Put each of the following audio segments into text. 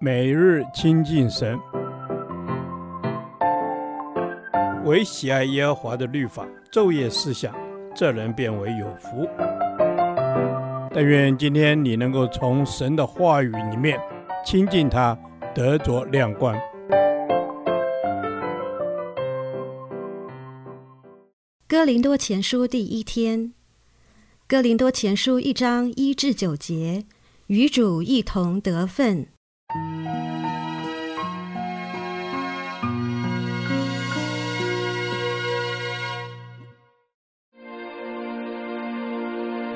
每日亲近神，唯喜爱耶和华的律法，昼夜思想，这人便为有福。但愿今天你能够从神的话语里面亲近他，得着亮光。哥林多前书第一天，哥林多前书一章一至九节，与主一同得分。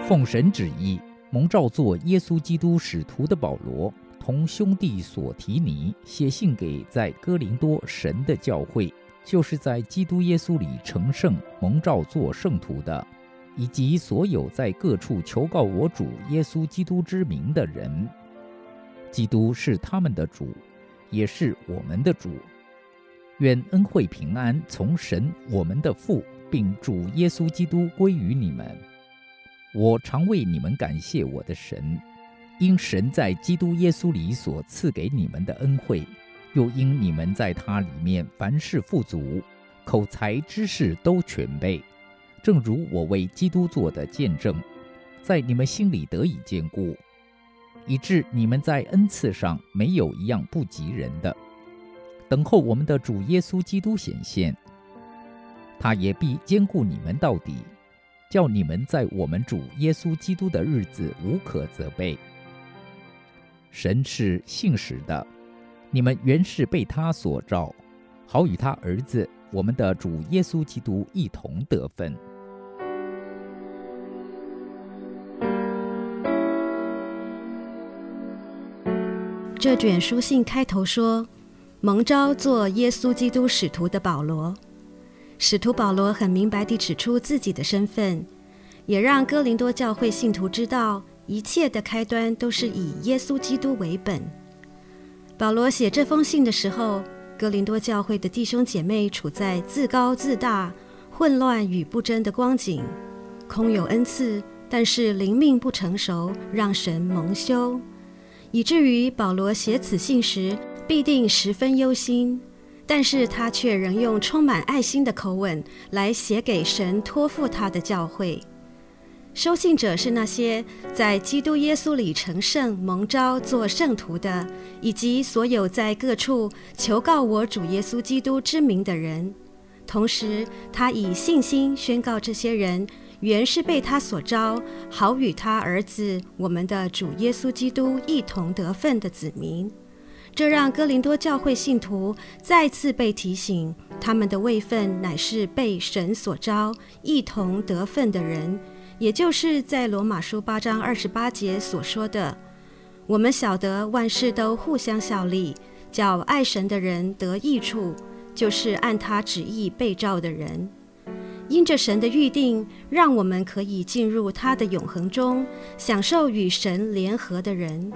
奉神旨意，蒙召做耶稣基督使徒的保罗，同兄弟所提尼写信给在哥林多神的教会，就是在基督耶稣里成圣、蒙召做圣徒的，以及所有在各处求告我主耶稣基督之名的人。基督是他们的主，也是我们的主。愿恩惠平安从神我们的父，并主耶稣基督归于你们。我常为你们感谢我的神，因神在基督耶稣里所赐给你们的恩惠，又因你们在他里面凡事富足，口才知识都全备，正如我为基督做的见证，在你们心里得以坚固，以致你们在恩赐上没有一样不及人的。等候我们的主耶稣基督显现，他也必坚固你们到底。叫你们在我们主耶稣基督的日子无可责备。神是信实的，你们原是被他所召，好与他儿子我们的主耶稣基督一同得分。这卷书信开头说：“蒙召做耶稣基督使徒的保罗。”使徒保罗很明白地指出自己的身份，也让哥林多教会信徒知道，一切的开端都是以耶稣基督为本。保罗写这封信的时候，哥林多教会的弟兄姐妹处在自高自大、混乱与不争的光景，空有恩赐，但是灵命不成熟，让神蒙羞，以至于保罗写此信时必定十分忧心。但是他却仍用充满爱心的口吻来写给神托付他的教会。收信者是那些在基督耶稣里成圣、蒙召做圣徒的，以及所有在各处求告我主耶稣基督之名的人。同时，他以信心宣告这些人原是被他所召，好与他儿子我们的主耶稣基督一同得分的子民。这让哥林多教会信徒再次被提醒，他们的位分乃是被神所召，一同得分的人，也就是在罗马书八章二十八节所说的：“我们晓得万事都互相效力，叫爱神的人得益处，就是按他旨意被召的人。因着神的预定，让我们可以进入他的永恒中，享受与神联合的人。”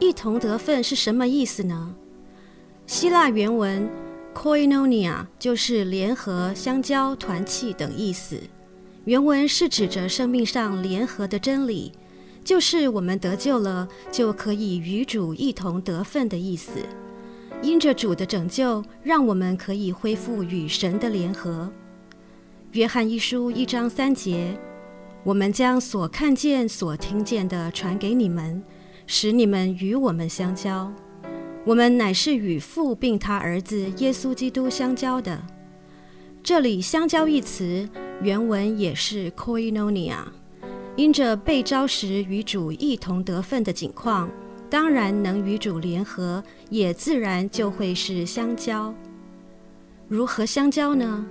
一同得分是什么意思呢？希腊原文 koinonia 就是联合、相交、团契等意思。原文是指着生命上联合的真理，就是我们得救了就可以与主一同得分的意思。因着主的拯救，让我们可以恢复与神的联合。约翰一书一章三节，我们将所看见、所听见的传给你们。使你们与我们相交，我们乃是与父并他儿子耶稣基督相交的。这里“相交”一词原文也是 koinonia，因着被召时与主一同得分的景况，当然能与主联合，也自然就会是相交。如何相交呢？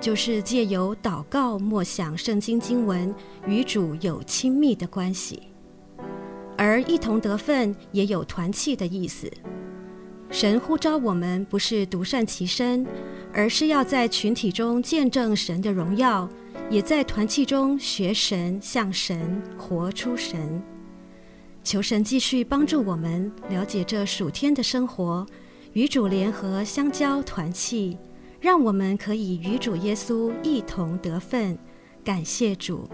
就是借由祷告、默想圣经经文，与主有亲密的关系。而一同得分也有团契的意思。神呼召我们不是独善其身，而是要在群体中见证神的荣耀，也在团契中学神、像神、活出神。求神继续帮助我们了解这暑天的生活，与主联合、相交、团契，让我们可以与主耶稣一同得分。感谢主。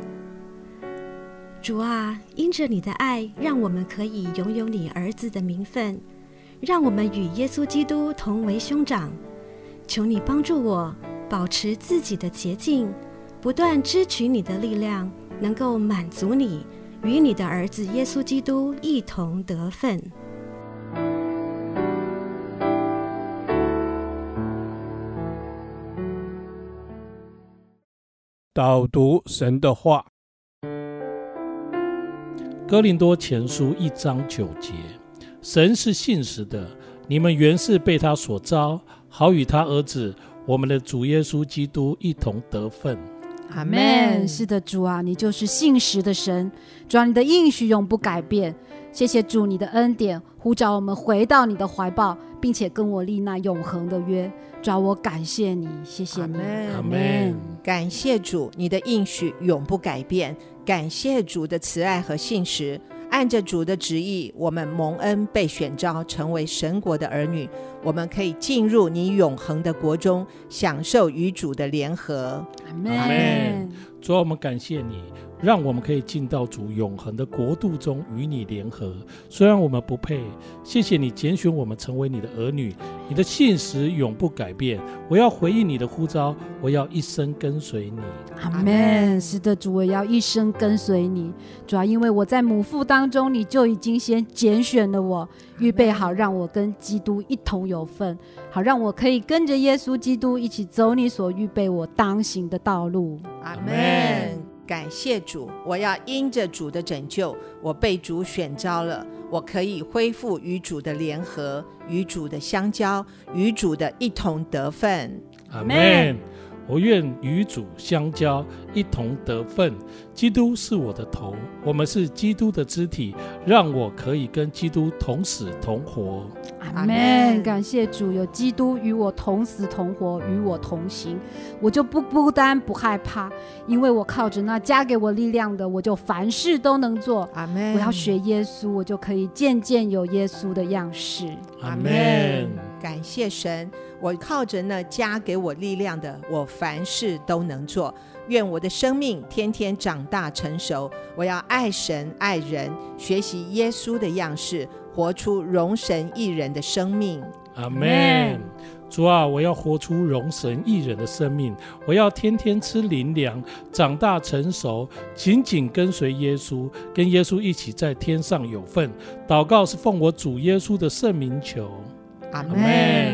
主啊，因着你的爱，让我们可以拥有你儿子的名分，让我们与耶稣基督同为兄长。求你帮助我保持自己的洁净，不断支取你的力量，能够满足你，与你的儿子耶稣基督一同得分。导读神的话，《哥林多前书》一章九节：神是信实的，你们原是被他所招，好与他儿子我们的主耶稣基督一同得分。阿门。是的，主啊，你就是信实的神，主啊，你的应许永不改变。谢谢主，你的恩典呼召我们回到你的怀抱，并且跟我立那永恒的约。主啊，我感谢你，谢谢你。阿门。感谢主，你的应许永不改变。感谢主的慈爱和信实。按着主的旨意，我们蒙恩被选召，成为神国的儿女。我们可以进入你永恒的国中，享受与主的联合。阿门。主啊，我们感谢你。让我们可以进到主永恒的国度中与你联合，虽然我们不配，谢谢你拣选我们成为你的儿女，你的信实永不改变。我要回应你的呼召，我要一生跟随你。阿门。是的，主，我要一生跟随你。主要因为我在母腹当中，你就已经先拣选了我，预备好让我跟基督一同有份，好让我可以跟着耶稣基督一起走你所预备我当行的道路。阿门。感谢主，我要因着主的拯救，我被主选召了，我可以恢复与主的联合，与主的相交，与主的一同得分。阿门。我愿与主相交，一同得分。基督是我的头，我们是基督的肢体，让我可以跟基督同死同活。阿门。感谢主，有基督与我同死同活，与我同行，我就不孤单不害怕，因为我靠着那加给我力量的，我就凡事都能做。阿门。我要学耶稣，我就可以渐渐有耶稣的样式。阿门。感谢神。我靠着那加给我力量的，我凡事都能做。愿我的生命天天长大成熟。我要爱神爱人，学习耶稣的样式，活出荣神一人的生命。阿门。主啊，我要活出荣神一人的生命。我要天天吃灵粮，长大成熟，紧紧跟随耶稣，跟耶稣一起在天上有份。祷告是奉我主耶稣的圣名求。阿门。